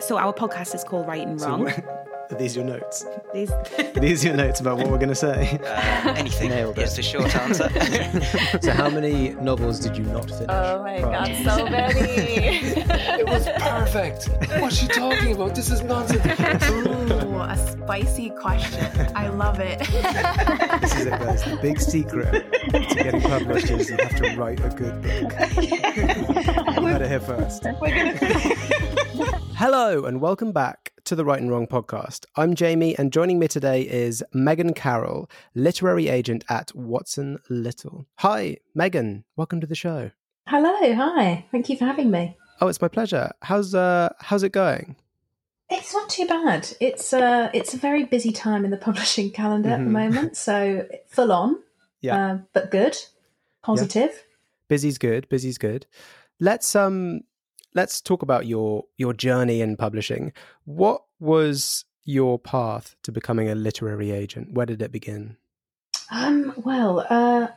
So our podcast is called Write and Wrong. So, are these your notes? These- Are these your notes about what we're going to say? Uh, anything Nailed it. is the short answer. so, how many novels did you not finish? Oh my prior god, so many. It was perfect. What's she talking about? This is nonsense. Ooh, a spicy question. I love it. This is it, guys. The big secret to getting published is you have to write a good book. you heard it here first. Hello, and welcome back to the Write and Wrong podcast. I'm Jamie, and joining me today is Megan Carroll, literary agent at Watson Little. Hi, Megan. Welcome to the show. Hello, hi. Thank you for having me. Oh, it's my pleasure. How's uh how's it going? It's not too bad. It's uh it's a very busy time in the publishing calendar at the Mhm. moment, so full on. Yeah. Uh, but good. Positive. Busy's good. Busy's good. Let's um let's talk about your your journey in publishing. What was your path to becoming a literary agent? Where did it begin? Um well, uh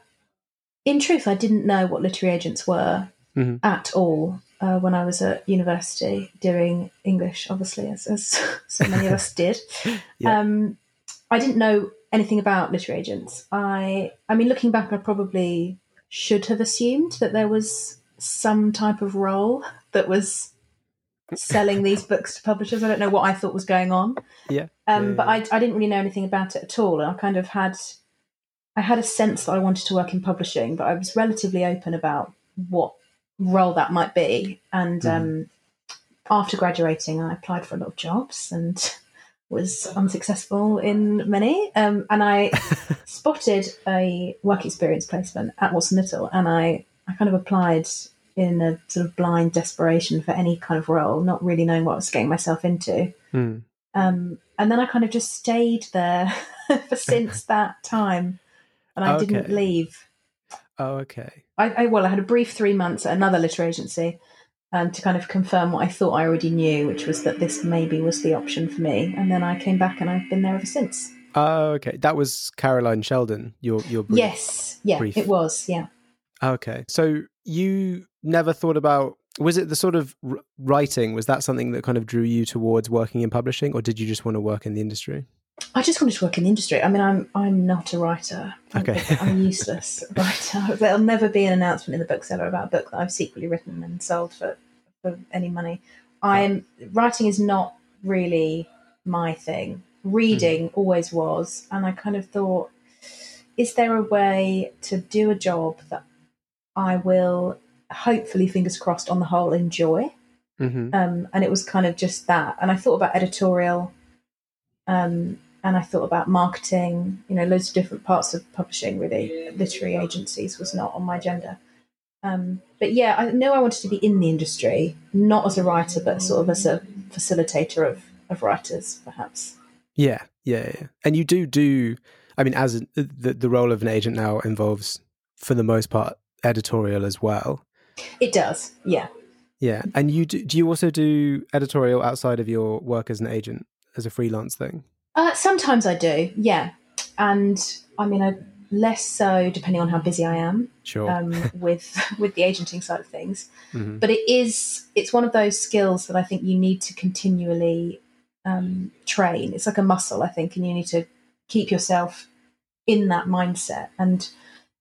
in truth I didn't know what literary agents were Mhm. at all uh, when I was at university doing English, obviously, as, as so many of us did. Yeah. Um, I didn't know anything about literary agents. I, I mean, looking back, I probably should have assumed that there was some type of role that was selling these books to publishers. I don't know what I thought was going on, Yeah. um, Yeah, but I, I didn't really know anything about it at all. And I kind of had, I had a sense that I wanted to work in publishing, but I was relatively open about what role that might be. And Mhm. um, after graduating, I applied for a lot of jobs and was unsuccessful in many. Um, and I spotted a work experience placement at Watson Little, and I, I kind of applied in a sort of blind desperation for any kind of role, not really knowing what I was getting myself into. Hmm. Um, and then I kind of just stayed there for since that time, and I didn't leave. Oh, okay. I, I well, I had a brief three months at another literary agency um, to kind of confirm what I thought I already knew, which was that this maybe was the option for me. And then I came back, and I've been there ever since. Oh, okay. That was Caroline Sheldon. Your your brief. Yes, yeah, brief. it was, yeah. Okay. So you never thought about was it the sort of writing was that something that kind of drew you towards working in publishing or did you just want to work in the industry? I just wanted to work in the industry. I mean, I'm I'm not a writer. I'm, Okay. I'm a useless writer. There'll never be an announcement in the bookseller about a book that I've secretly written and sold for, for any money. I'm writing is not really my thing. Hmm. Reading always was, and I kind of thought, is there a way to do a job that I will hopefully, fingers crossed, on the whole, enjoy? Mm-hmm. um, and it was kind of just that. And I thought about editorial, um, and I thought about marketing. You know, loads of different parts of publishing. Really, literary agencies was not on my agenda. Um, but yeah, I know I wanted to be in the industry, not as a writer, but sort of as a facilitator of of writers, perhaps. Yeah, yeah, yeah. And you do do. I mean, as an- the the role of an agent now involves, for the most part, editorial as well. It does, yeah. Yeah, and you do. Do you also do editorial outside of your work as an agent, as a freelance thing? Uh, sometimes I do, yeah. And I mean, I, less so depending on how busy I am. Sure. um, with with the agenting side of things. Mhm. But it is it's one of those skills that I think you need to continually um, train. It's like a muscle, I think, and you need to keep yourself in that mindset. And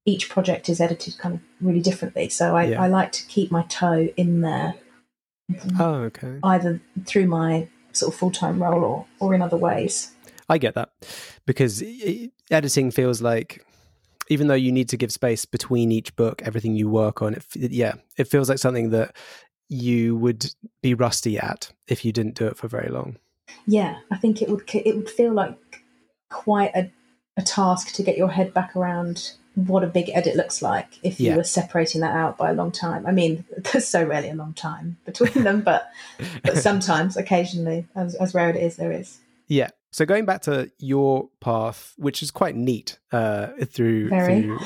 each project is edited kind of really differently, so I, Yeah. I like to keep my toe in there, Oh, okay. either through my sort of full time role or or in other ways. I get that because editing feels like even though you need to give space between each book, everything you work on, it, yeah, it feels like something that you would be rusty at if you didn't do it for very long. Yeah, I think it would it would feel like quite a, a task to get your head back around what a big edit looks like if you Yeah. were separating that out by a long time. I mean, there's so rarely a long time between them, but but sometimes, occasionally, as, as rare it is, there is. Yeah. So going back to your path, which is quite neat uh, through, through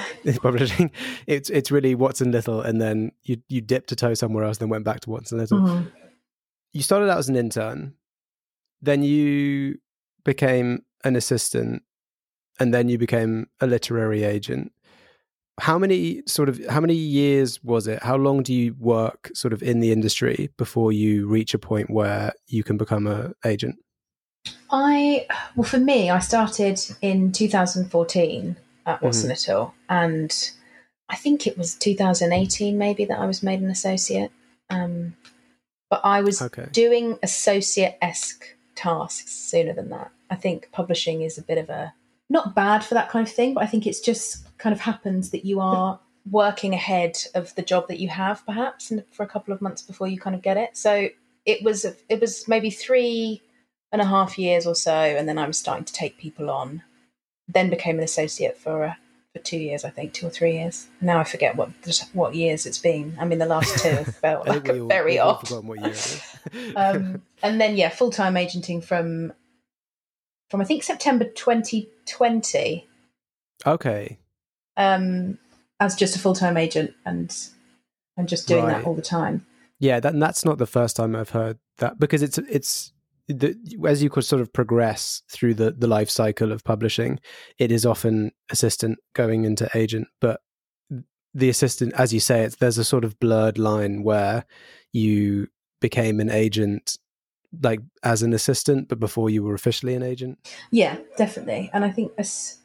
publishing, it's it's really Watson Little, and then you you dipped a toe somewhere else, and then went back to Watson Little. Mhm. You started out as an intern, then you became an assistant, and then you became a literary agent. How many sort of how many years was it? How long do you work sort of in the industry before you reach a point where you can become a agent? I well, for me, I started in 2014 at Watson Mhm. Little, and I think it was 2018 maybe that I was made an associate. Um, but I was Okay. doing associate esque tasks sooner than that. I think publishing is a bit of a not bad for that kind of thing, but I think it's just kind of happens that you are working ahead of the job that you have perhaps and for a couple of months before you kind of get it. So it was it was maybe three and a half years or so, and then I was starting to take people on. Then became an associate for uh, for two years, I think, two or three years. Now I forget what what years it's been. I mean, the last two have felt like all- very odd. forgotten what year it is. Um, and then yeah, full time agenting from from I think September 2020 okay. Um, as just a full time agent and and just doing Right. that all the time. Yeah, that, and that's not the first time I've heard that because it's it's the, as you could sort of progress through the the life cycle of publishing, it is often assistant going into agent, but the assistant, as you say, it's there's a sort of blurred line where you became an agent like as an assistant, but before you were officially an agent. Yeah, definitely. And I think as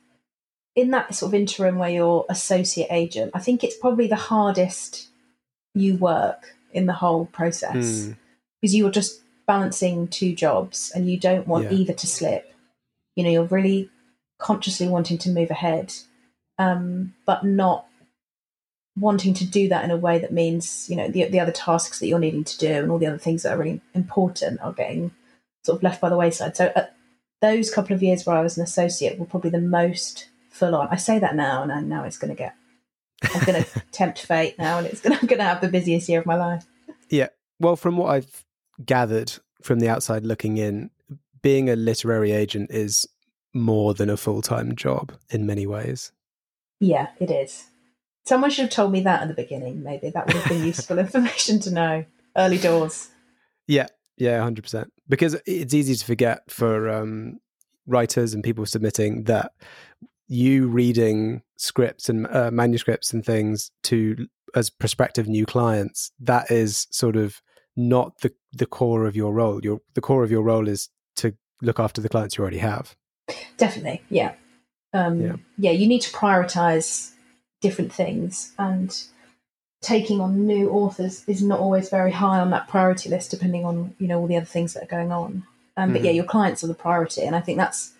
in that sort of interim where you're associate agent, I think it's probably the hardest you work in the whole process Hmm. because you're just balancing two jobs and you don't want Yeah. either to slip. You know, you're really consciously wanting to move ahead, um, but not wanting to do that in a way that means, you know, the, the other tasks that you're needing to do and all the other things that are really important are getting sort of left by the wayside. So uh, those couple of years where I was an associate were probably the most full on. I say that now, and I now it's going to get. I'm going to tempt fate now, and it's going to, I'm going to have the busiest year of my life. Yeah. Well, from what I've gathered from the outside looking in, being a literary agent is more than a full time job in many ways. Yeah, it is. Someone should have told me that at the beginning. Maybe that would have been useful information to know early doors. Yeah, yeah, hundred percent. Because it's easy to forget for um, writers and people submitting that you reading scripts and uh, manuscripts and things to as prospective new clients that is sort of not the the core of your role. Your the core of your role is to look after the clients you already have. Definitely, yeah. Um, Yeah. yeah. you need to prioritize different things, and taking on new authors is not always very high on that priority list, depending on you know all the other things that are going on. Um, But yeah, Mhm. your clients are the priority, and I think that's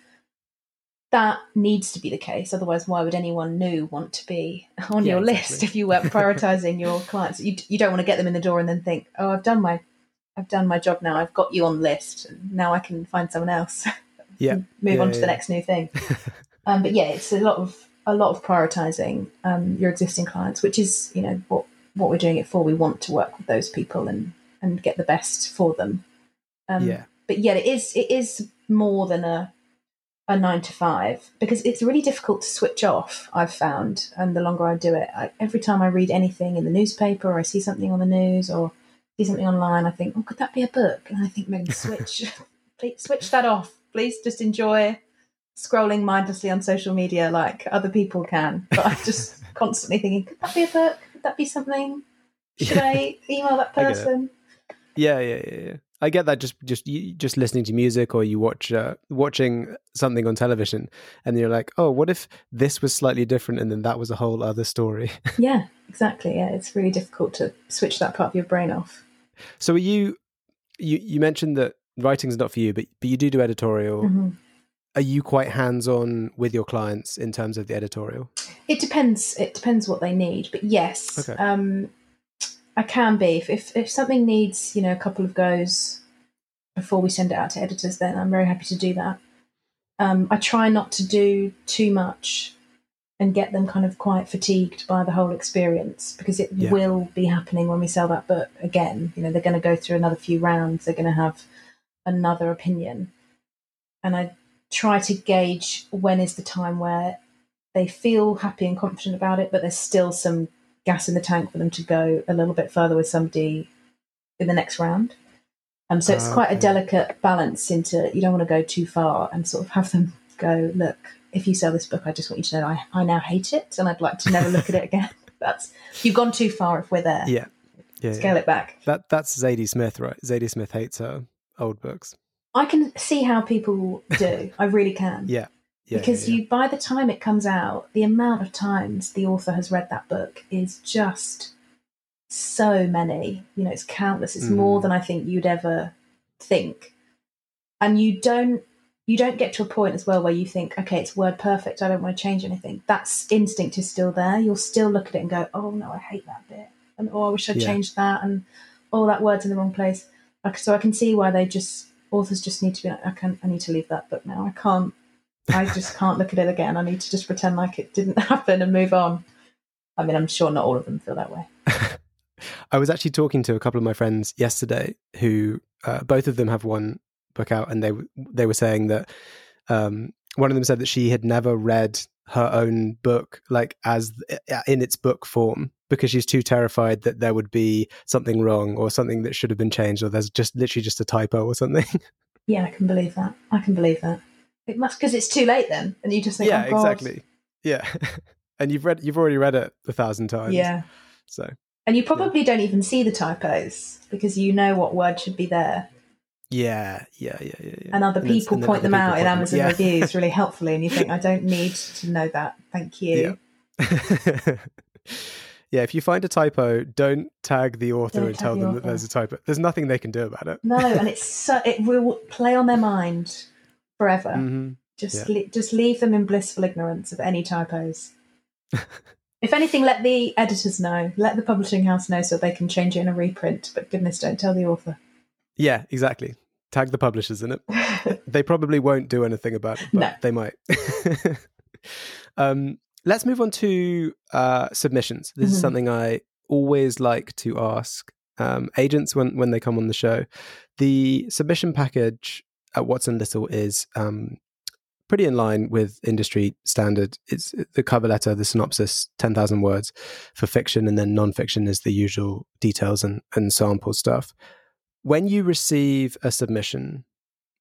that needs to be the case. Otherwise, why would anyone new want to be on Yeah, your exactly. list if you weren't prioritizing your clients? You you don't want to get them in the door and then think, oh, I've done my I've done my job now. I've got you on the list. And now I can find someone else. Yeah. move Yeah, on to yeah, the next new thing. um, but yeah, it's a lot of a lot of prioritizing um, your existing clients, which is you know what what we're doing it for. We want to work with those people and and get the best for them. Um, yeah, But yet, it is it is more than a a nine to five because it's really difficult to switch off. I've found, and the longer I do it, I, every time I read anything in the newspaper or I see something on the news or see something online, I think, oh, could that be a book? And I think maybe switch, please switch that off. Please just enjoy scrolling mindlessly on social media like other people can. But I'm just constantly thinking, could that be a book? Could that be something? Should I email that I person? yeah, yeah, yeah, yeah. I get that just just just listening to music or you watch uh, watching something on television and you're like, oh, what if this was slightly different and then that was a whole other story. Yeah, exactly. Yeah, it's really difficult to switch that part of your brain off. So are you you you mentioned that writing's not for you, but but you do do editorial. Mhm. Are you quite hands on with your clients in terms of the editorial? It depends. It depends what they need, but yes, Okay. um, I can be. If, if if something needs, you know, a couple of goes before we send it out to editors, then I'm very happy to do that. Um, I try not to do too much and get them kind of quite fatigued by the whole experience because it Yeah. will be happening when we sell that book again. You know, they're going to go through another few rounds. They're going to have another opinion, and I try to gauge when is the time where they feel happy and confident about it, but there's still some gas in the tank for them to go a little bit further with somebody in the next round. Um, so it's quite a delicate balance into you don't want to go too far and sort of have them go, look, if you sell this book, I just want you to know I, I now hate it and I'd like to never look at it again. That's you've gone too far if we're there. Yeah. Yeah. Scale yeah. it back. That that's Zadie Smith, right? Zadie Smith hates her old books. I can see how people do. I really can. Yeah. Yeah. because yeah, yeah. you by the time it comes out the amount of times the author has read that book is just so many you know it's countless it's more Mm. than i think you'd ever think and you don't you don't get to a point as well where you think okay it's word perfect i don't want to change anything that's instinct is still there you'll still look at it and go oh no i hate that bit and oh i wish i'd Yeah. changed that and oh that word's in the wrong place like, so i can see why they just authors just need to be like i can i need to leave that book now i can't I just can't look at it again. I need to just pretend like it didn't happen and move on. I mean, I'm sure not all of them feel that way. I was actually talking to a couple of my friends yesterday who uh, both of them have one book out, and they they were saying that um, one of them said that she had never read her own book like as uh, in its book form because she's too terrified that there would be something wrong or something that should have been changed or there's just literally just a typo or something. Yeah, I can believe that. I can believe that. It must because it's too late then, and you just think, yeah, oh, exactly. Yeah, and you've read you've already read it a thousand times. Yeah, So and you probably don't even see the typos because you know what word should be there, yeah, yeah, yeah, yeah. yeah. and other then- people and point other them out people in Amazon yeah. reviews really helpfully, and you think, I don't need to know that. Thank you. Yeah. yeah, if you find a typo, don't tag the author Don't and tell the them that there's a typo. There's nothing they can do about it. No, and it's so it will play on their mind forever. hmm Just Yeah. le- just leave them in blissful ignorance of any typos. if anything, let the editors know, let the publishing house know so they can change it in a reprint. But goodness, don't tell the author. Yeah, exactly. Tag the publishers in it. They probably won't do anything about it, but No. they might. um, let's move on to uh, submissions. This is Mhm. something I always like to ask um, agents when when they come on the show. The submission package at Watson Little is um, pretty in line with industry standard. It's the cover letter, the synopsis, ten thousand words for fiction, and then non-fiction is the usual details and, and sample stuff. When you receive a submission,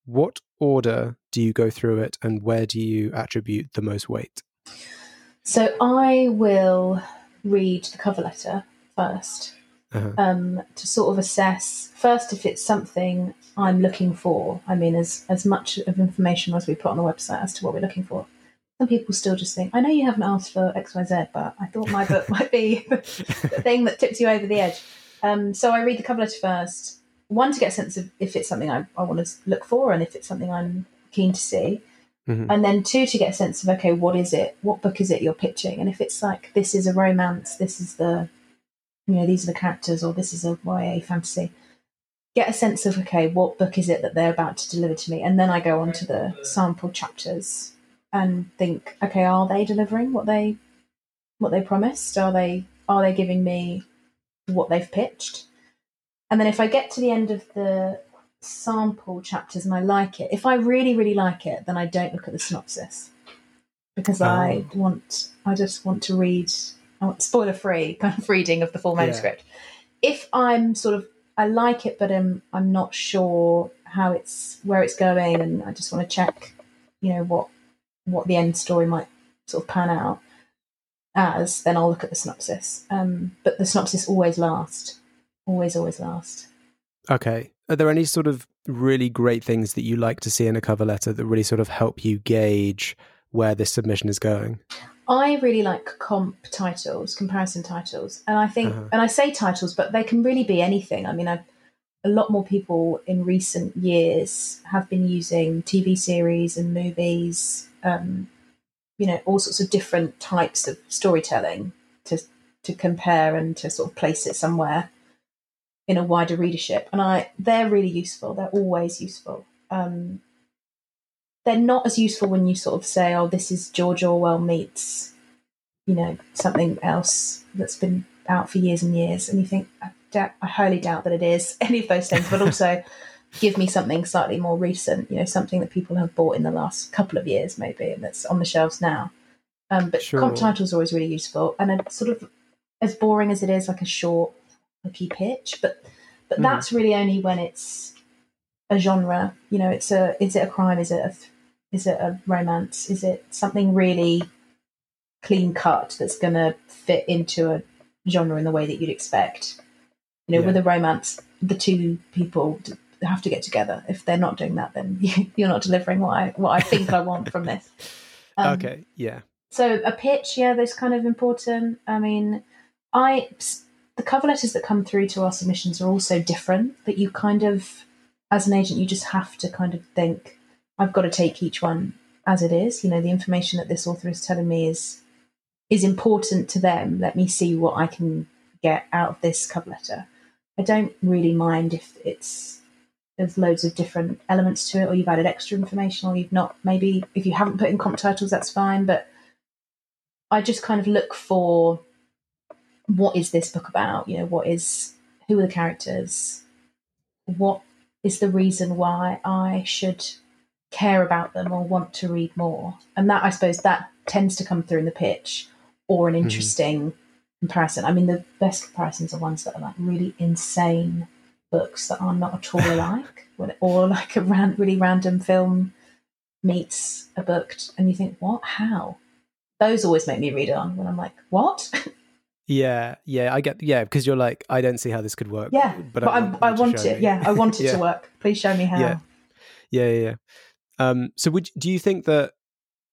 what order do you go through it, and where do you attribute the most weight? so I will read the cover letter first Uh-huh. um, to sort of assess first if it's something I'm looking for. I mean, as as much of information as we put on the website as to what we're looking for. Some people still just think, I know you haven't asked for X, Y, Z, but I thought my book might be the thing that tips you over the edge. Um, so I read the cover letter first. One to get a sense of if it's something I, I want to look for and if it's something I'm keen to see. Mhm. And then two to get a sense of okay, what is it? What book is it you're pitching? And if it's like this is a romance, this is the you know, these are the characters or this is a YA fantasy. Get a sense of okay, what book is it that they're about to deliver to me? And then I go on to the sample chapters and think, okay, are they delivering what they what they promised? Are they are they giving me what they've pitched? And then if I get to the end of the sample chapters and I like it, if I really, really like it, then I don't look at the synopsis. Because oh. I want I just want to read spoiler free kind of reading of the full Yeah. manuscript. If I'm sort of I like it but I'm I'm not sure how it's where it's going and I just want to check, you know, what what the end story might sort of pan out as, then I'll look at the synopsis. Um, but the synopsis always last. Always, always last. Okay. Are there any sort of really great things that you like to see in a cover letter that really sort of help you gauge where this submission is going? I really like comp titles, comparison titles, and I think, Uh-huh. and I say titles, but they can really be anything. I mean, I've, a lot more people in recent years have been using TV series and movies, um, you know, all sorts of different types of storytelling to to compare and to sort of place it somewhere in a wider readership. And I, they're really useful. They're always useful. Um, they're not as useful when you sort of say, "Oh, this is George Orwell meets, you know, something else that's been out for years and years," and you think, I, doubt, I highly doubt that it is any of those things. But also, give me something slightly more recent, you know, something that people have bought in the last couple of years, maybe, and that's on the shelves now. Um, but Sure. comp titles are always really useful, and a sort of as boring as it is, like a short, hooky pitch, but but Mhm. that's really only when it's a genre. You know, it's a is it a crime? Is it a th- Is it a romance? Is it something really clean cut that's going to fit into a genre in the way that you'd expect? You know, Yeah. with a romance, the two people have to get together. If they're not doing that, then you're not delivering what I what I think I want from this. Um, okay, yeah, so a pitch, yeah, that's kind of important. I mean, I the cover letters that come through to our submissions are also different. That you kind of, as an agent, you just have to kind of think, I've got to take each one as it is. You know, the information that this author is telling me is is important to them. Let me see what I can get out of this cover letter. I don't really mind if it's there's loads of different elements to it, or you've added extra information, or you've not. Maybe if you haven't put in comp titles, that's fine. But I just kind of look for what is this book about? You know, what is who are the characters? What is the reason why I should care about them or want to read more? And that I suppose that tends to come through in the pitch or an mm-hmm. interesting comparison. I mean, the best comparisons are ones that are like really insane books that are not at all alike, or like a ran- really random film meets a book, and you think, what? How? Those always make me read on when I'm like, what? yeah, yeah. I get yeah because you're like I don't see how this could work. yeah, but, I, want I you want it. me. Yeah, I want it Yeah. to work. Please show me how. Yeah, yeah, yeah. Um, so would do you think that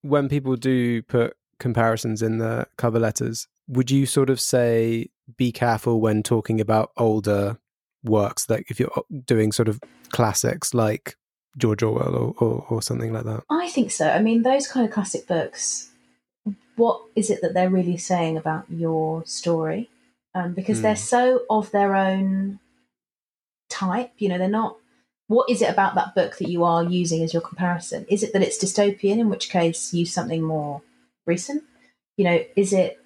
when people do put comparisons in the cover letters, would you sort of say be careful when talking about older works, like if you're doing sort of classics like George Orwell or, or, or something like that? I think so. I mean, those kind of classic books, what is it that they're really saying about your story? Um, because Hmm. they're so of their own type. You know, they're not. What is it about that book that you are using as your comparison? Is it that it's dystopian, in which case use something more recent? You know, is it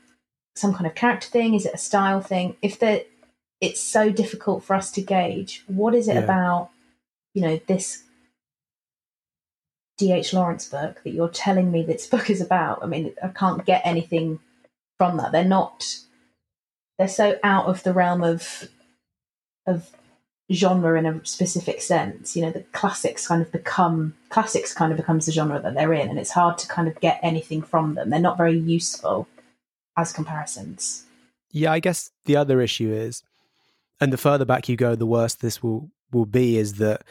some kind of character thing? Is it a style thing? If the it's so difficult for us to gauge, what is it Yeah. about? You know, this D.H. Lawrence book that you're telling me this book is about. I mean, I can't get anything from that. They're not. They're so out of the realm of of genre in a specific sense. You know, the classics kind of become classics kind of becomes the genre that they're in, and it's hard to kind of get anything from them. They're not very useful as comparisons. Yeah, I guess the other issue is, and the further back you go, the worse this will will be. Is that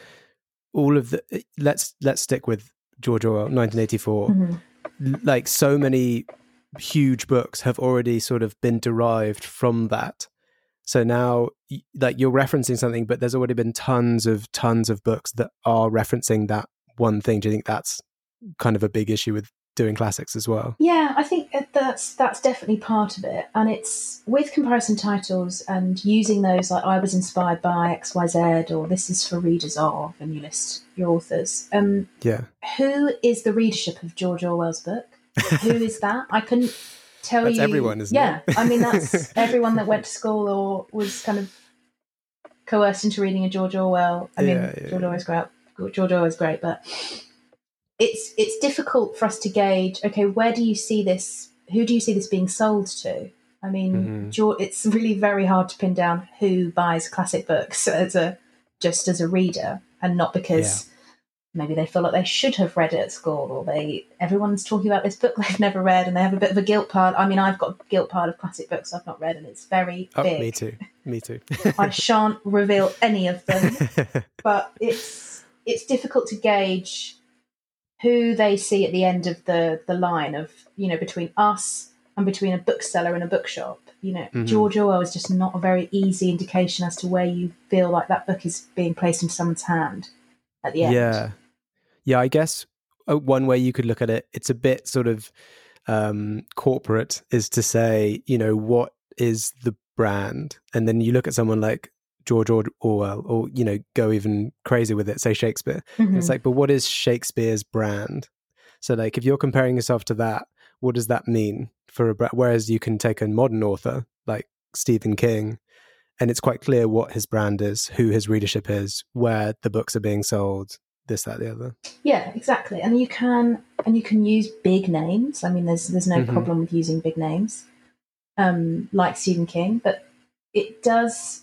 all of the let's let's stick with George Orwell, 1984. Mhm. Like so many huge books have already sort of been derived from that. So now, like you're referencing something, but there's already been tons of tons of books that are referencing that one thing. Do you think that's kind of a big issue with doing classics as well? Yeah, I think that's that's definitely part of it, and it's with comparison titles and using those like I was inspired by X Y Z or this is for readers of, and you list your authors. Um, Yeah. who is the readership of George Orwell's book? Who is that? I couldn't tell That's you. everyone, isn't yeah, it? I mean that's everyone that went to school or was kind of coerced into reading a George Orwell. I mean, Yeah, yeah, George yeah. Orwell's great. George Orwell's great, but it's it's difficult for us to gauge. Okay, where do you see this? Who do you see this being sold to? I mean, Mhm. George, it's really very hard to pin down who buys classic books as a just as a reader, and not because maybe they feel like they should have read it at school, or they everyone's talking about this book they've never read, and they have a bit of a guilt pile. I mean, I've got a guilt pile of classic books I've not read, and it's very Oh, big. me too. Me too. I shan't reveal any of them but it's it's difficult to gauge who they see at the end of the the line of you know between us and between a bookseller and a bookshop you know Mhm. george orwell is just not a very easy indication as to where you feel like that book is being placed into someone's hand at the end Yeah. Yeah, I guess uh, one way you could look at it, it's a bit sort of um, corporate, is to say, you know, what is the brand? And then you look at someone like George Or- Orwell, or, you know, go even crazy with it, say Shakespeare. Mhm. It's like, but what is Shakespeare's brand? So, like, if you're comparing yourself to that, what does that mean for a brand? Whereas you can take a modern author like Stephen King, and it's quite clear what his brand is, who his readership is, where the books are being sold, this, that, the other. Yeah, exactly. And you can and you can use big names. I mean, there's there's no Mhm. problem with using big names, um, like Stephen King. But it does.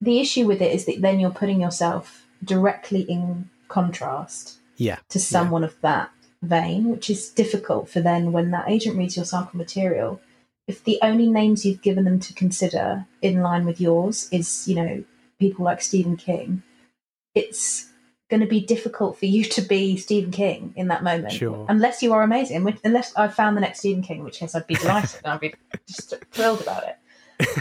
The issue with it is that then you're putting yourself directly in contrast Yeah. to someone of that vein, which is difficult for then when that agent reads your sample material. If the only names you've given them to consider in line with yours is, you know, people like Stephen King, it's going to be difficult for you to be Stephen King in that moment, Sure. unless you are amazing. Which- Unless I found the next Stephen King, which case I'd be delighted and I'd be just thrilled about it.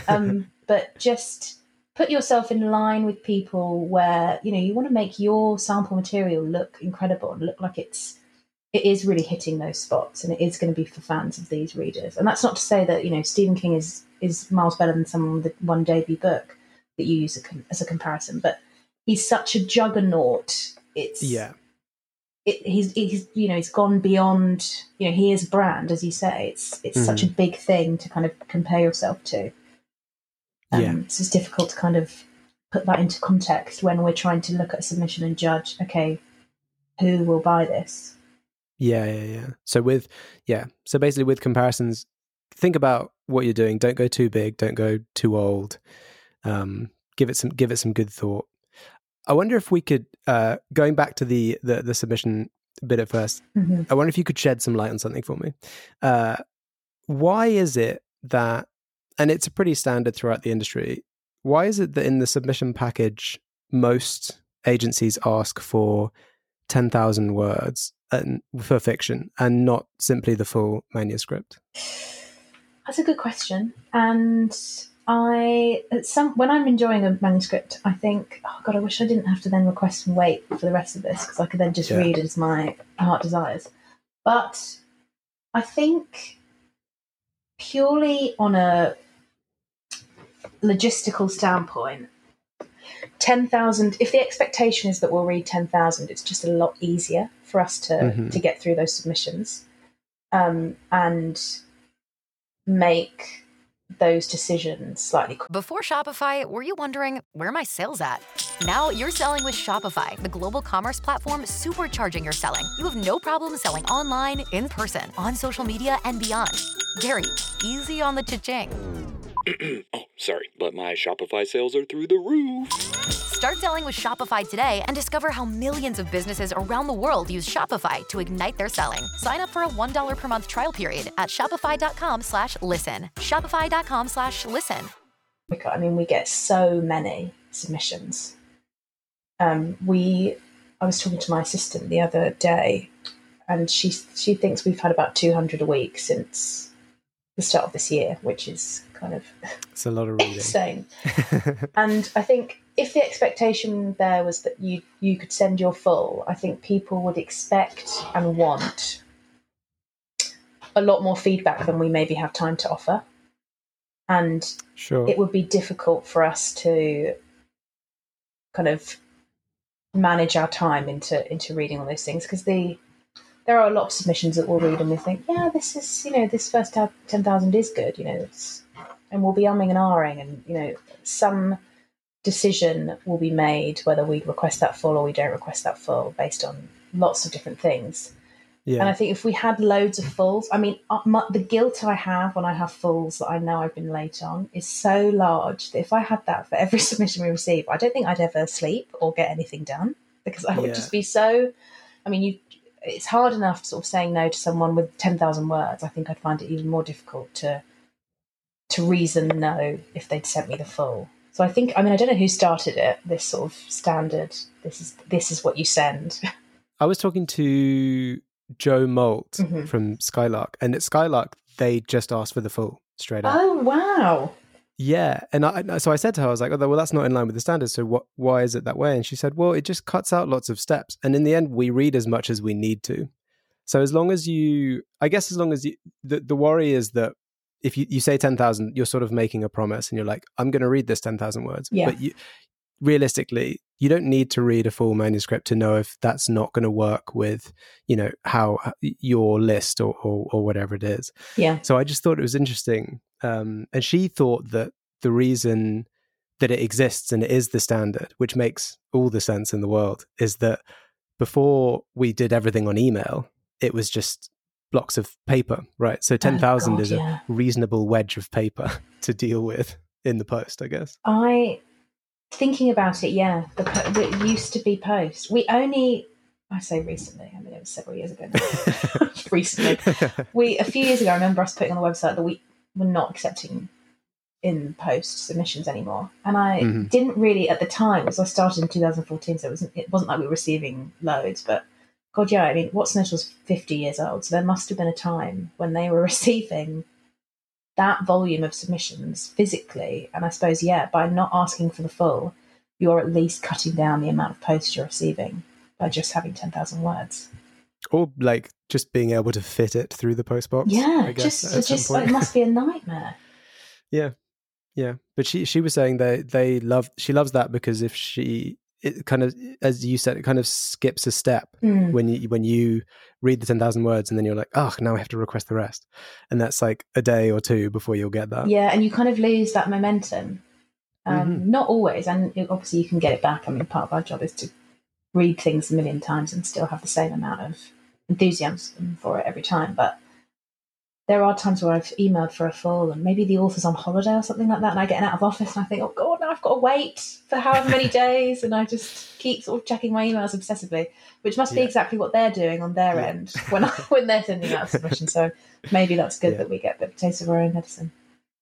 Um, but just put yourself in line with people where you know you want to make your sample material look incredible and look like it's it is really hitting those spots and it is going to be for fans of these readers and that's not to say that you know stephen king is is miles better than someone with one debut book that you use as a comparison but he's such a juggernaut it's Yeah. it, he's he's you know he's gone beyond you know he is a brand as you say it's it's such a big thing to kind of compare yourself to um, Yeah. so it's difficult to kind of put that into context when we're trying to look at a submission and judge okay who will buy this Yeah, yeah, yeah. So with yeah, so basically with comparisons, think about what you're doing. Don't go too big. Don't go too old. Um, give it some give it some good thought. I wonder if we could uh, going back to the the, the submission bit at 1st Mhm. I wonder if you could shed some light on something for me. Uh, why is it that, and it's a pretty standard throughout the industry. Why is it that in the submission package, most agencies ask for ten thousand words and for fiction, and not simply the full manuscript? That's a good question. And I, some when I'm enjoying a manuscript, I think, oh god, I wish I didn't have to then request and wait for the rest of this because I could then just Yeah. read as my heart desires. But I think purely on a logistical standpoint, ten thousand. If the expectation is that we'll read ten thousand, it's just a lot easier for us to Mhm. to get through those submissions. Um, and make those decisions slightly quicker. Before Shopify, were you wondering where my sales at? Now you're selling with Shopify, the global commerce platform supercharging your selling. You have no problem selling online, in person, on social media, and beyond. Gary, easy on the cha-ching. oh, sorry, but my Shopify sales are through the roof. Start selling with Shopify today and discover how millions of businesses around the world use Shopify to ignite their selling. Sign up for a $1 per month trial period at shopify.com slash listen. Shopify.com slash listen. I mean, we get so many submissions. Um, we, I was talking to my assistant the other day, and she she thinks we've had about two hundred a week since the start of this year, which is kind of It's a lot of reading. insane. and I think if the expectation there was that you you could send your full, I think people would expect and want a lot more feedback than we maybe have time to offer. And sure. it would be difficult for us to kind of manage our time into into reading all those things because the there are a lot of submissions that we'll read and we think, yeah, this is you know this first ten thousand is good, you know, it's, and we'll be umming and ahhing, and you know some decision will be made whether we request that full or we don't request that full based on lots of different things. yeah. And I think if we had loads of fulls, I mean, uh, the guilt I have when I have fulls that I know I've been late on is so large that if I had that for every submission we receive, I don't think I'd ever sleep or get anything done because I would Yeah. just be so. I mean, you. It's hard enough sort of saying no to someone with ten thousand words. I think I'd find it even more difficult to to reason no if they'd sent me the full. So I think I mean I don't know who started it. This sort of standard. This is this is what you send. I was talking to Jo Moult Mhm. from Skylark, and at Skylark they just asked for the full straight up. oh wow! Yeah, and I, so I said to her, I was like, "Oh, well, that's not in line with the standards. So what? Why is it that way?" And she said, "Well, it just cuts out lots of steps, and in the end, we read as much as we need to. So as long as you, I guess, as long as you, the the worry is that if you, you say ten thousand, you're sort of making a promise, and you're like, I'm going to read this ten thousand words, Yeah. but you, realistically, you don't need to read a full manuscript to know if that's not going to work with, you know, how your list or, or or whatever it is. Yeah. So I just thought it was interesting. Um, and she thought that the reason that it exists and it is the standard, which makes all the sense in the world, is that before we did everything on email, it was just blocks of paper, right? So 10,000 Oh, is yeah. a reasonable wedge of paper to deal with in the post, I guess. I thinking about it, yeah, the, the it used to be post. We only, I say recently, I mean it was several years ago recently. We a few years ago, I remember us putting on the website that we were not accepting in post submissions anymore, and I Mhm. didn't really at the time because I started in 2014, so it wasn't it wasn't like we were receiving loads, but God, yeah, I mean, Next was 50 years old, so there must have been a time when they were receiving that volume of submissions physically, and I suppose yeah, by not asking for the full, you're at least cutting down the amount of posts you're receiving by just having 10,000 words. or like just being able to fit it through the post box. Yeah, I guess, just just it must be a nightmare. Yeah, yeah. But she she was saying they they love she loves that because if she it kind of as you said it kind of skips a step Mm. when you when you read the ten thousand words and then you're like oh now I have to request the rest and that's like a day or two before you'll get that. Yeah, and you kind of lose that momentum. Um, Mhm. Not always, and it- obviously you can get it back. I mean, part of our job is to read things a million times and still have the same amount of enthusiasm for it every time. But there are times where I've emailed for a full, and maybe the author's on holiday or something like that, and I get out of office and I think, oh god, I've got to wait for however many days, and I just keep sort of checking my emails obsessively, which must be Yeah. exactly what they're doing on their Yeah. end when I, when they're sending out a submission. So maybe that's good Yeah. that we get a bit of a taste of our own medicine.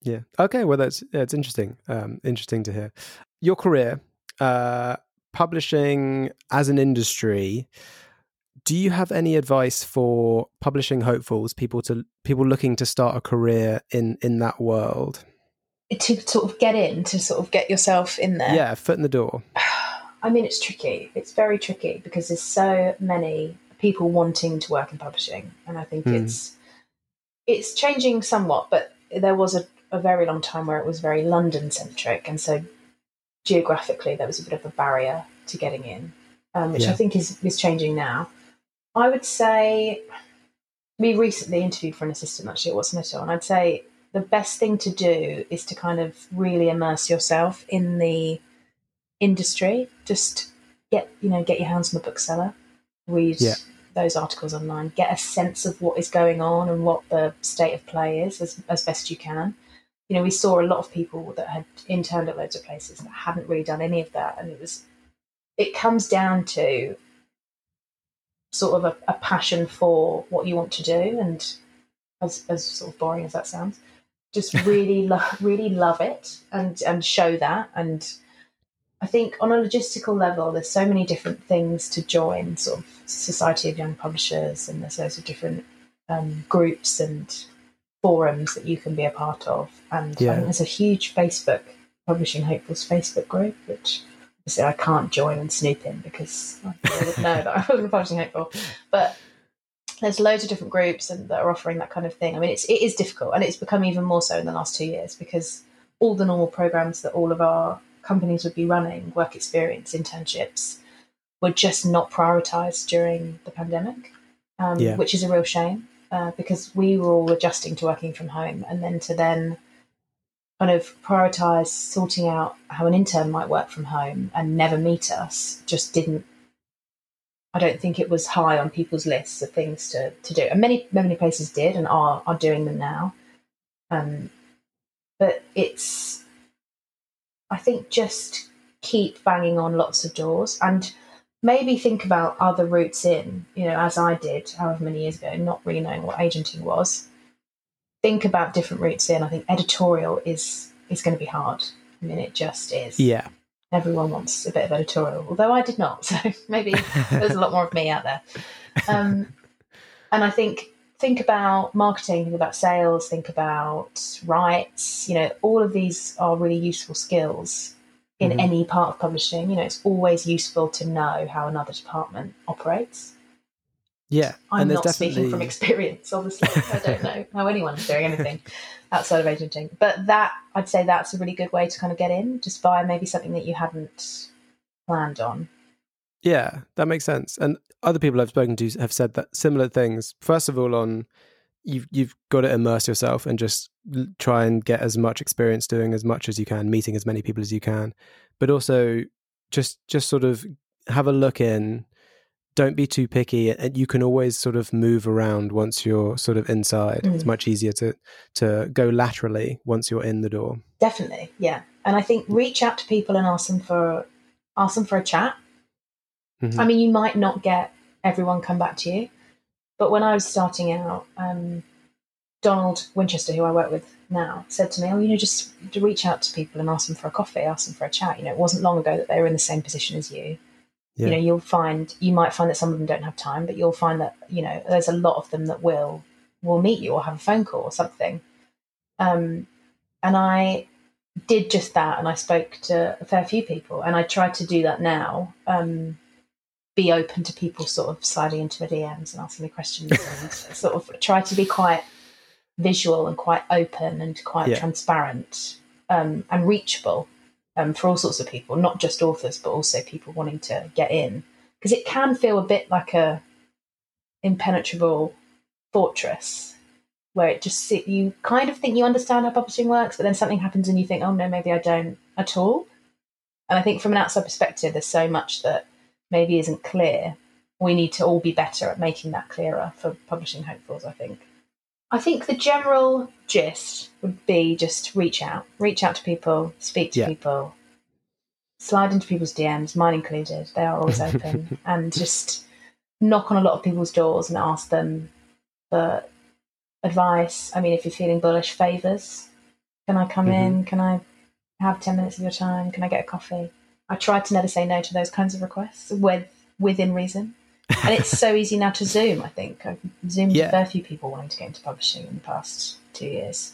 Yeah. Okay. Well, that's yeah, it's interesting. Um, interesting to hear your career, uh, publishing as an industry. Do you have any advice for publishing hopefuls, people to people looking to start a career in in that world? To sort of get in, to sort of get yourself in there. Yeah, foot in the door. I mean, it's tricky. It's very tricky because there's so many people wanting to work in publishing, and I think Hmm. it's it's changing somewhat. But there was a, a very long time where it was very London centric, and so geographically there was a bit of a barrier to getting in, um, which I think is is changing now. I would say we recently interviewed for an assistant actually at Watson Little, and I'd say the best thing to do is to kind of really immerse yourself in the industry. Just get you know get your hands on the bookseller, read Yeah. those articles online, get a sense of what is going on and what the state of play is as as best you can. You know, we saw a lot of people that had interned at loads of places that hadn't really done any of that, and it was it comes down to sort of a, a passion for what you want to do and as, as sort of boring as that sounds just really lo- really love it and and show that. And i think on a logistical level there's so many different things to join sort of society of young publishers and there's loads of different um, groups and forums that you can be a part of. And Yeah. I there's a huge facebook publishing hopefuls facebook group which obviously i can't join and snoop in because i would know that i wasn't publishing hopeful. But there's loads of different groups and that are offering that kind of thing. I mean, it's it is difficult, and it's become even more so in the last two years because all the normal programs that all of our companies would be running, work experience, internships, were just not prioritized during the pandemic, um, Yeah. which is a real shame uh, because we were all adjusting to working from home, and then to then kind of prioritize sorting out how an intern might work from home and never meet us just didn't I don't think it was high on people's lists of things to, to do. And many many places did and are are doing them now. Um, but it's I think just keep banging on lots of doors and maybe think about other routes in, you know, as I did however many years ago, not really knowing what agenting was. Think about different routes in. I think editorial is is going to be hard. I mean, it just is Yeah. Everyone wants a bit of editorial, although I did not. So maybe there's a lot more of me out there. Um, and I think think about marketing, think about sales, think about rights. You know, all of these are really useful skills in Mhm. any part of publishing. You know, it's always useful to know how another department operates. Yeah. I'm and there's not definitely speaking from experience, obviously. I don't know how anyone's doing anything outside of agenting. But that, I'd say that's a really good way to kind of get in, just via maybe something that you hadn't planned on. Yeah, that makes sense. And other people I've spoken to have said that similar things. First of all, on you've you've got to immerse yourself and just try and get as much experience doing as much as you can, meeting as many people as you can, but also just just sort of have a look in. Don't be too picky, and you can always sort of move around once you're sort of inside. It's Mm. much easier to to go laterally once you're in the door. Definitely, yeah. And I think reach out to people and ask them for ask them for a chat. Mhm. I mean, you might not get everyone come back to you. But when I was starting out, um, Donald Winchester, who I work with now, said to me, "Oh, you know, just to reach out to people and ask them for a coffee, ask them for a chat. You know, it wasn't long ago that they were in the same position as you. Yeah. You know, you'll find you might find that some of them don't have time, but you'll find that you know there's a lot of them that will will meet you or have a phone call or something. Um, and I did just that, and I spoke to a fair few people, and I try to do that now. Um, be open to people sort of sliding into my DMs and asking me questions, and sort of try to be quite visual and quite open and quite Yeah. transparent um, and reachable um, for all sorts of people, not just authors, but also people wanting to get in. Because it can feel a bit like a impenetrable fortress where it just you kind of think you understand how publishing works, but then something happens and you think, oh no, maybe I don't at all. And I think from an outside perspective, there's so much that maybe isn't clear. We need to all be better at making that clearer for publishing hopefuls, I think. I think the general gist would be just reach out, reach out to people, speak to Yeah. people, slide into people's DMs, mine included. They are always open, and just knock on a lot of people's doors and ask them for advice. I mean, if you're feeling bullish, favors. Can I come in? Mm-hmm. Can I have 10 minutes of your time? Can I get a coffee? I try to never say no to those kinds of requests with, within reason. And it's so easy now to Zoom, I think. I've Zoomed Yeah. a fair few people wanting to get into publishing in the past two years.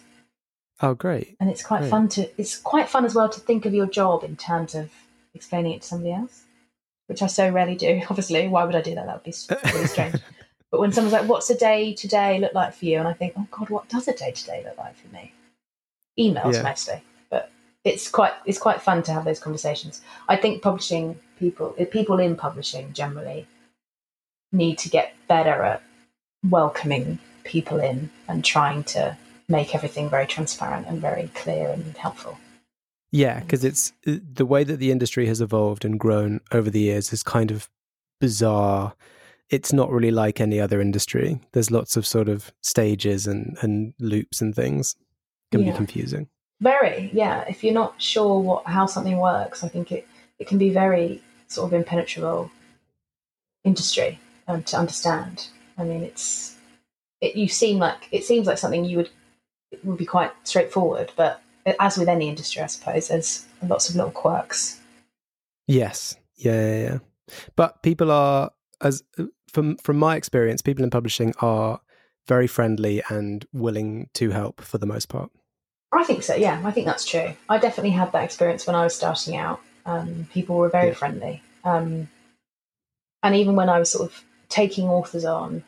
Oh, great. And it's quite Great. fun to it's quite fun as well to think of your job in terms of explaining it to somebody else. Which I so rarely do, obviously. Why would I do that? That would be really strange. But when someone's like, What's a day today look like for you? And I think, Oh god, what does a day to day look like for me? Emails Yeah. mostly. But it's quite it's quite fun to have those conversations. I think publishing people people in publishing generally need to get better at welcoming people in and trying to make everything very transparent and very clear and helpful. Yeah, because it's uh, the way that the industry has evolved and grown over the years is kind of bizarre. It's not really like any other industry. There's lots of sort of stages and, and loops and things. Can Yeah. be confusing. Very, yeah. If you're not sure what how something works, I think it, it can be very sort of impenetrable industry um, to understand. I mean, it's it. You seem like it seems like something you would it would be quite straightforward, but as with any industry, I suppose there's lots of little quirks. Yes. Yeah, yeah, yeah. But people are as from from my experience, people in publishing are very friendly and willing to help for the most part. I think so. Yeah, I think that's true. I definitely had that experience when I was starting out. Um, people were very Yeah. friendly, um, and even when I was sort of taking authors on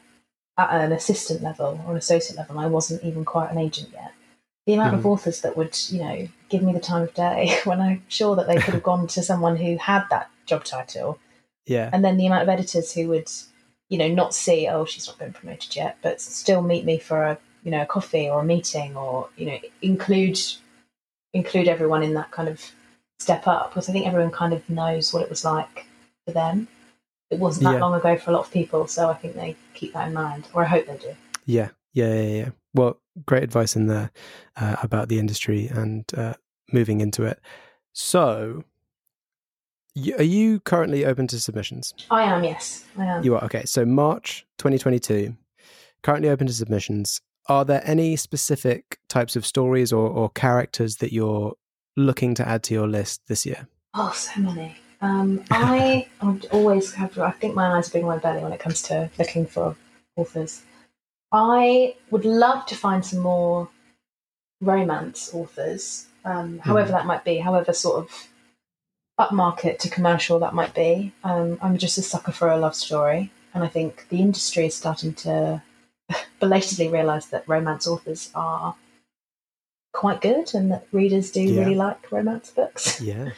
at an assistant level or an associate level, I wasn't even quite an agent yet. The amount of Mhm. authors that would, you know, give me the time of day when I'm sure that they could have gone to someone who had that job title, Yeah. and then the amount of editors who would, you know, not see, oh, she's not been promoted yet, but still meet me for a, you know, a coffee or a meeting, or you know, include include everyone in that kind of step up because I think everyone kind of knows what it was like for them. It wasn't that Yeah. long ago for a lot of people, so I think they keep that in mind, or I hope they do. Yeah, yeah, yeah, yeah. Well, great advice in there uh, about the industry and uh, moving into it. So, are you currently open to submissions? I am, yes, I am. You are okay. So March 2022, currently open to submissions. Are there any specific types of stories or, or characters that you're looking to add to your list this year? Oh, so many. Um, I always have. I think my eyes in my belly when it comes to looking for authors. I would love to find some more romance authors, um, however that might be, however sort of upmarket to commercial that might be. Um, I'm just a sucker for a love story, and I think the industry is starting to belatedly realise that romance authors are quite good and that readers do Yeah. really like romance books. Yeah.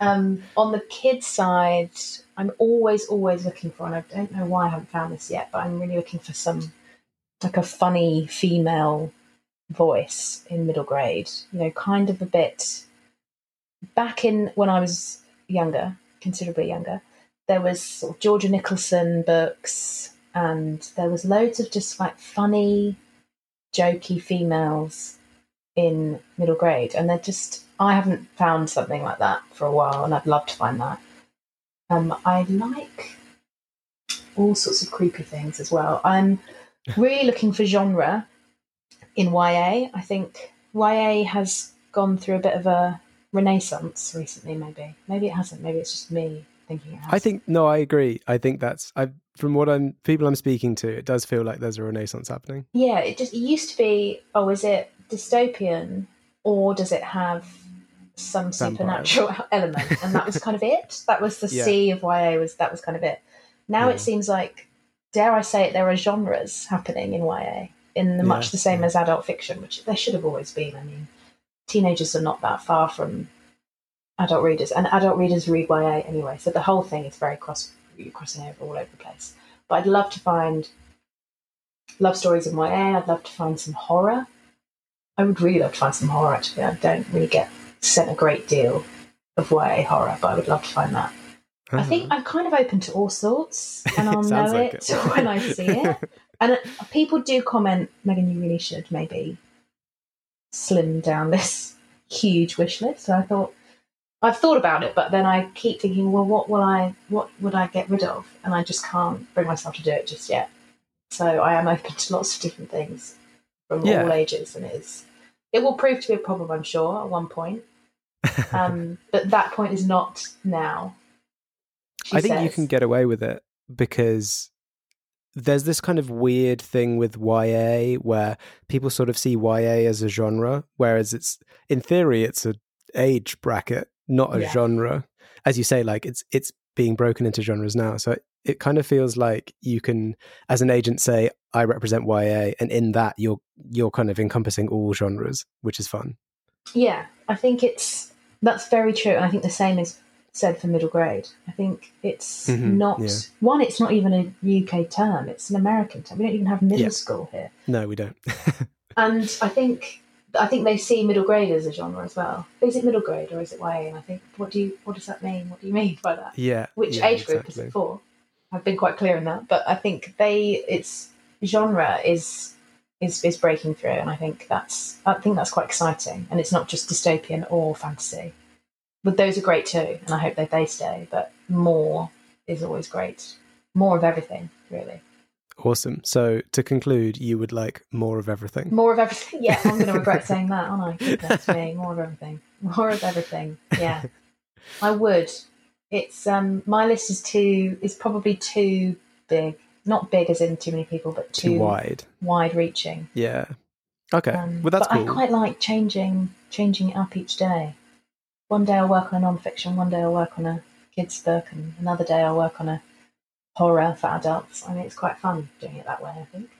Um, on the kids side, I'm always, always looking for, and I don't know why I haven't found this yet, but I'm really looking for some like a funny female voice in middle grade. You know, kind of a bit. Back in when I was younger, considerably younger, there was sort of Georgia Nicholson books, and there was loads of just like funny, jokey females in middle grade, and they're just I haven't found something like that for a while, and I'd love to find that. Um, I like all sorts of creepy things as well. I'm really looking for genre in YA. I think YA has gone through a bit of a renaissance recently. Maybe, maybe it hasn't. Maybe it's just me thinking it has. I think no, I agree. I think that's I from what I'm people I'm speaking to, it does feel like there's a renaissance happening. Yeah, it just it used to be. Oh, is it dystopian or does it have some Vampires. supernatural element? And that was kind of it. That was the Yeah. sea of YA. Was that was kind of it. Now Yeah. it seems like, dare I say it, there are genres happening in YA in the, much the same yeah. as adult fiction, which there should have always been. I mean, teenagers are not that far from adult readers, and adult readers read YA anyway. So the whole thing is very cross crossing over all over the place. But I'd love to find love stories in YA. I'd love to find some horror. I would really love to find some horror. Actually, I don't really get sent a great deal of YA horror, but I would love to find that. I think I'm kind of open to all sorts, and I'll know like it, it. when I see it. And uh, people do comment, Megan, you really should maybe slim down this huge wish list. So I thought I've thought about it, but then I keep thinking, well, what will I, what would I get rid of? And I just can't bring myself to do it just yet. So I am open to lots of different things from Yeah. all ages, and it is. It will prove to be a problem, I'm sure, at one point. Um, but that point is not now. I think you can get away with it because there's this kind of weird thing with YA where people sort of see YA as a genre, whereas it's in theory it's a age bracket, not a Yeah. genre. As you say, like it's it's being broken into genres now. So it, kind of feels like you can, as an agent, say I represent YA, and in that you're you're kind of encompassing all genres, which is fun. Yeah, I think it's that's very true, and I think the same is said for middle grade. I think it's Mhm, not yeah. one. It's not even a UK term; it's an American term. We don't even have middle Yeah. school here, No, we don't. and I think I think they see middle grade as a genre as well. Is it middle grade or is it YA? And I think what do you what does that mean? What do you mean by that? yeah. Which yeah, age group is it for? I've been quite clear in that, but I think they it's genre is is is breaking through, and I think that's I think that's quite exciting, and it's not just dystopian or fantasy. But those are great too, and I hope that they stay. But more is always great. More of everything, really. Awesome. So to conclude, you would like more of everything. More of everything. Yeah, I'm going to regret saying that, aren't I? Goodness me, more of everything. More of everything. Yeah, I would. It's um, my list is too is probably too big. Not big as in too many people, but too, Too wide. wide reaching. Yeah. Okay. Um, well, that's but cool. I quite like changing changing it up each day. One day I'll work on a non-fiction, one day I'll work on a kids book, and another day I'll work on a horror for adults. I mean, it's quite fun doing it that way. I think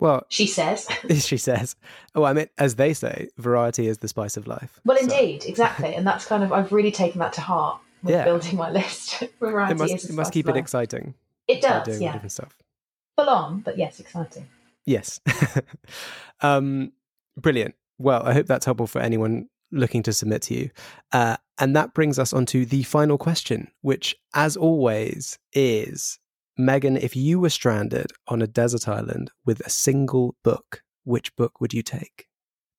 Well, she says. she says, "Oh, I mean, as they say, variety is the spice of life." well, So indeed, exactly, and that's kind of I've really taken that to heart with Yeah. building my list. Variety it must is it must keep it exciting. It does, yeah. different stuff. Full on, but yes, exciting. Yes. um, brilliant. Well, I hope that's helpful for anyone looking to submit to you. Uh, and that brings us on to the final question, which, as always, is Megan, if you were stranded on a desert island with a single book, which book would you take?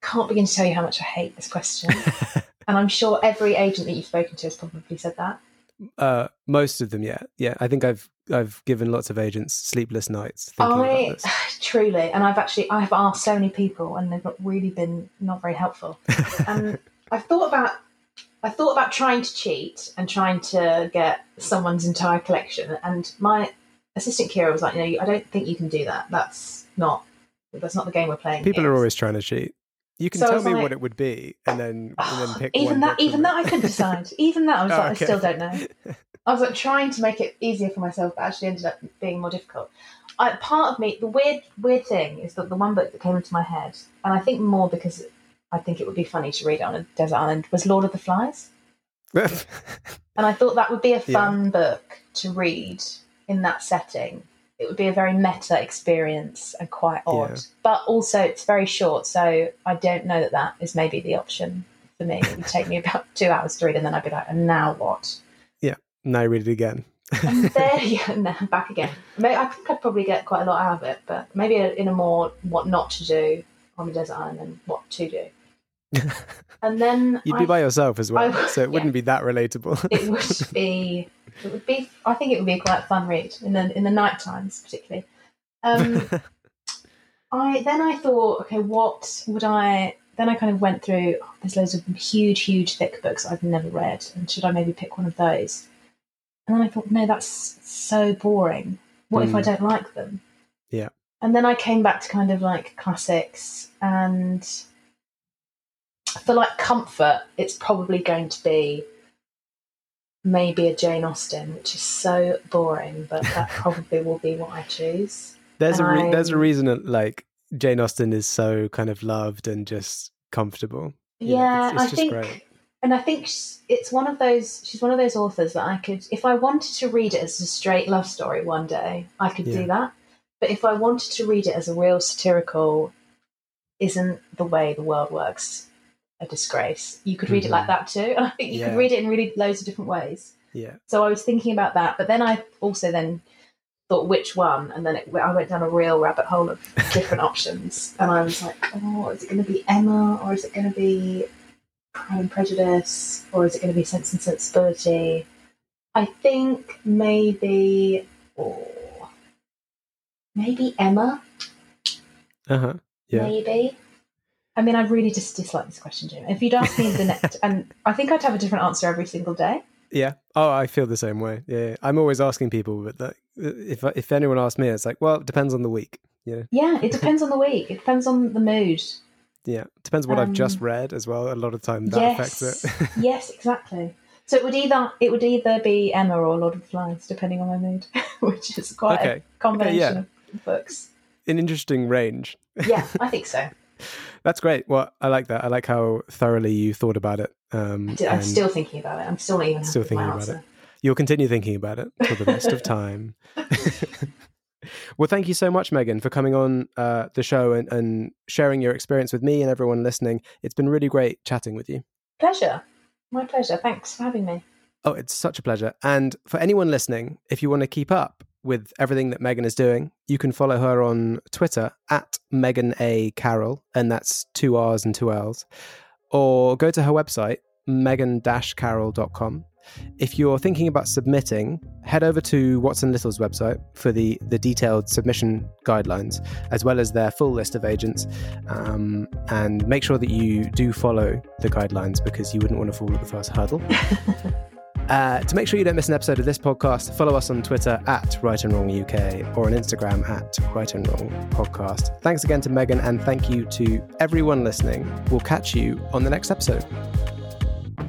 Can't begin to tell you how much I hate this question, and I'm sure every agent that you've spoken to has probably said that. uh, most of them, yeah, yeah. I think I've I've given lots of agents sleepless nights thinking I truly, and I've actually I've asked so many people, and they've not really been not very helpful. And I've thought about I thought about trying to cheat and trying to get someone's entire collection. And my assistant Kira was like, "You know, I don't think you can do that. That's not that's not the game we're playing." People here." are always trying to cheat. You can So tell me like- what it would be, and then ah, and then pick even that even that I couldn't decide. Even that I was Oh, like, okay. I still don't know. I was like trying to make it easier for myself, but actually ended up being more difficult. I, part of me, the weird weird thing is that the one book that came into my head, and I think more because I think it would be funny to read it on a desert island, was Lord of the Flies. And I thought that would be a fun book to read in that setting. It would be a very meta experience and quite odd. Yeah. But also, it's very short, so I don't know that that is maybe the option for me. It would take me about two hours to read, and then I'd be like, and now what? Yeah, now read it again. And there, yeah, and then back again. Maybe, I think I'd probably get quite a lot out of it, but maybe in a more what not to do on the desert island and what to do. And then You'd I be by yourself as well, I- so it wouldn't be that relatable. it would be it would be I think it would be quite a fun read in the in the night times particularly. Um, I then I thought, okay, what would I? Then I kind of went through. Oh, there's loads of huge, huge, thick books I've never read, and should I maybe pick one of those? And then I thought, no, that's so boring. What if I Mm. don't like them? Yeah. And then I came back to kind of like classics, and for like comfort, it's probably going to be maybe a Jane Austen, which is so boring, but that probably will be what I choose. there's a re- there's a I'm- reason that like Jane Austen is so kind of loved and just comfortable. You know, yeah, it's, it's I just think, great. and I think it's one of those. She's one of those authors that I could, if I wanted to read it as a straight love story one day, I could Yeah. do that. But if I wanted to read it as a real satirical, isn't the way the world works a disgrace? You could read it like Mhm. that too, and I think you Yeah. could read it in really loads of different ways. Yeah, So I was thinking about that, but then I also then thought which one, and then it, I went down a real rabbit hole of different options, and I was like, oh, is it going to be Emma, or is it going to be Pride and Prejudice, or is it going to be Sense and Sensibility? I think maybe, oh, maybe Emma, uh huh. Yeah, maybe. I mean, I really just dislike this question, Jim. If you'd asked me the next, and I think I'd have a different answer every single day. yeah. Oh, I feel the same way. Yeah, I'm always asking people, but that, if if anyone asks me, it's like, well, it depends on the week. You know, Yeah, it depends on the week. It depends on the mood. yeah, depends what I've just Um, read as well. A lot of time that yes, affects it. yes, exactly. So it would either it would either be Emma or Lord of the Flies, depending on my mood, which is quite Okay. a combination yeah. of books. An interesting range. Yeah, I think so. That's great. Well, I like that. I like how thoroughly you thought about it. Um, I did- I'm still thinking about it. I'm still not even Still thinking about it. You'll continue thinking about it till the rest of time. well, thank you so much, Megan, for coming on uh, the show and, and sharing your experience with me and everyone listening. It's been really great chatting with you. Pleasure, my pleasure. Thanks for having me. Oh, it's such a pleasure. And for anyone listening, if you want to keep up with everything that Megan is doing, you can follow her on Twitter at Megan A. Carroll, and that's two R's and two L's, or go to her website, megan-carroll.com. If you're thinking about submitting, head over to Watson Little's website for the, the detailed submission guidelines, as well as their full list of agents. Um, and make sure that you do follow the guidelines because you wouldn't want to fall at the first hurdle. Uh, to make sure you don't miss an episode of this podcast, follow us on Twitter at Write and Wrong UK or on Instagram at Write and Wrong Podcast. Thanks again to Megan and thank you to everyone listening. We'll catch you on the next episode.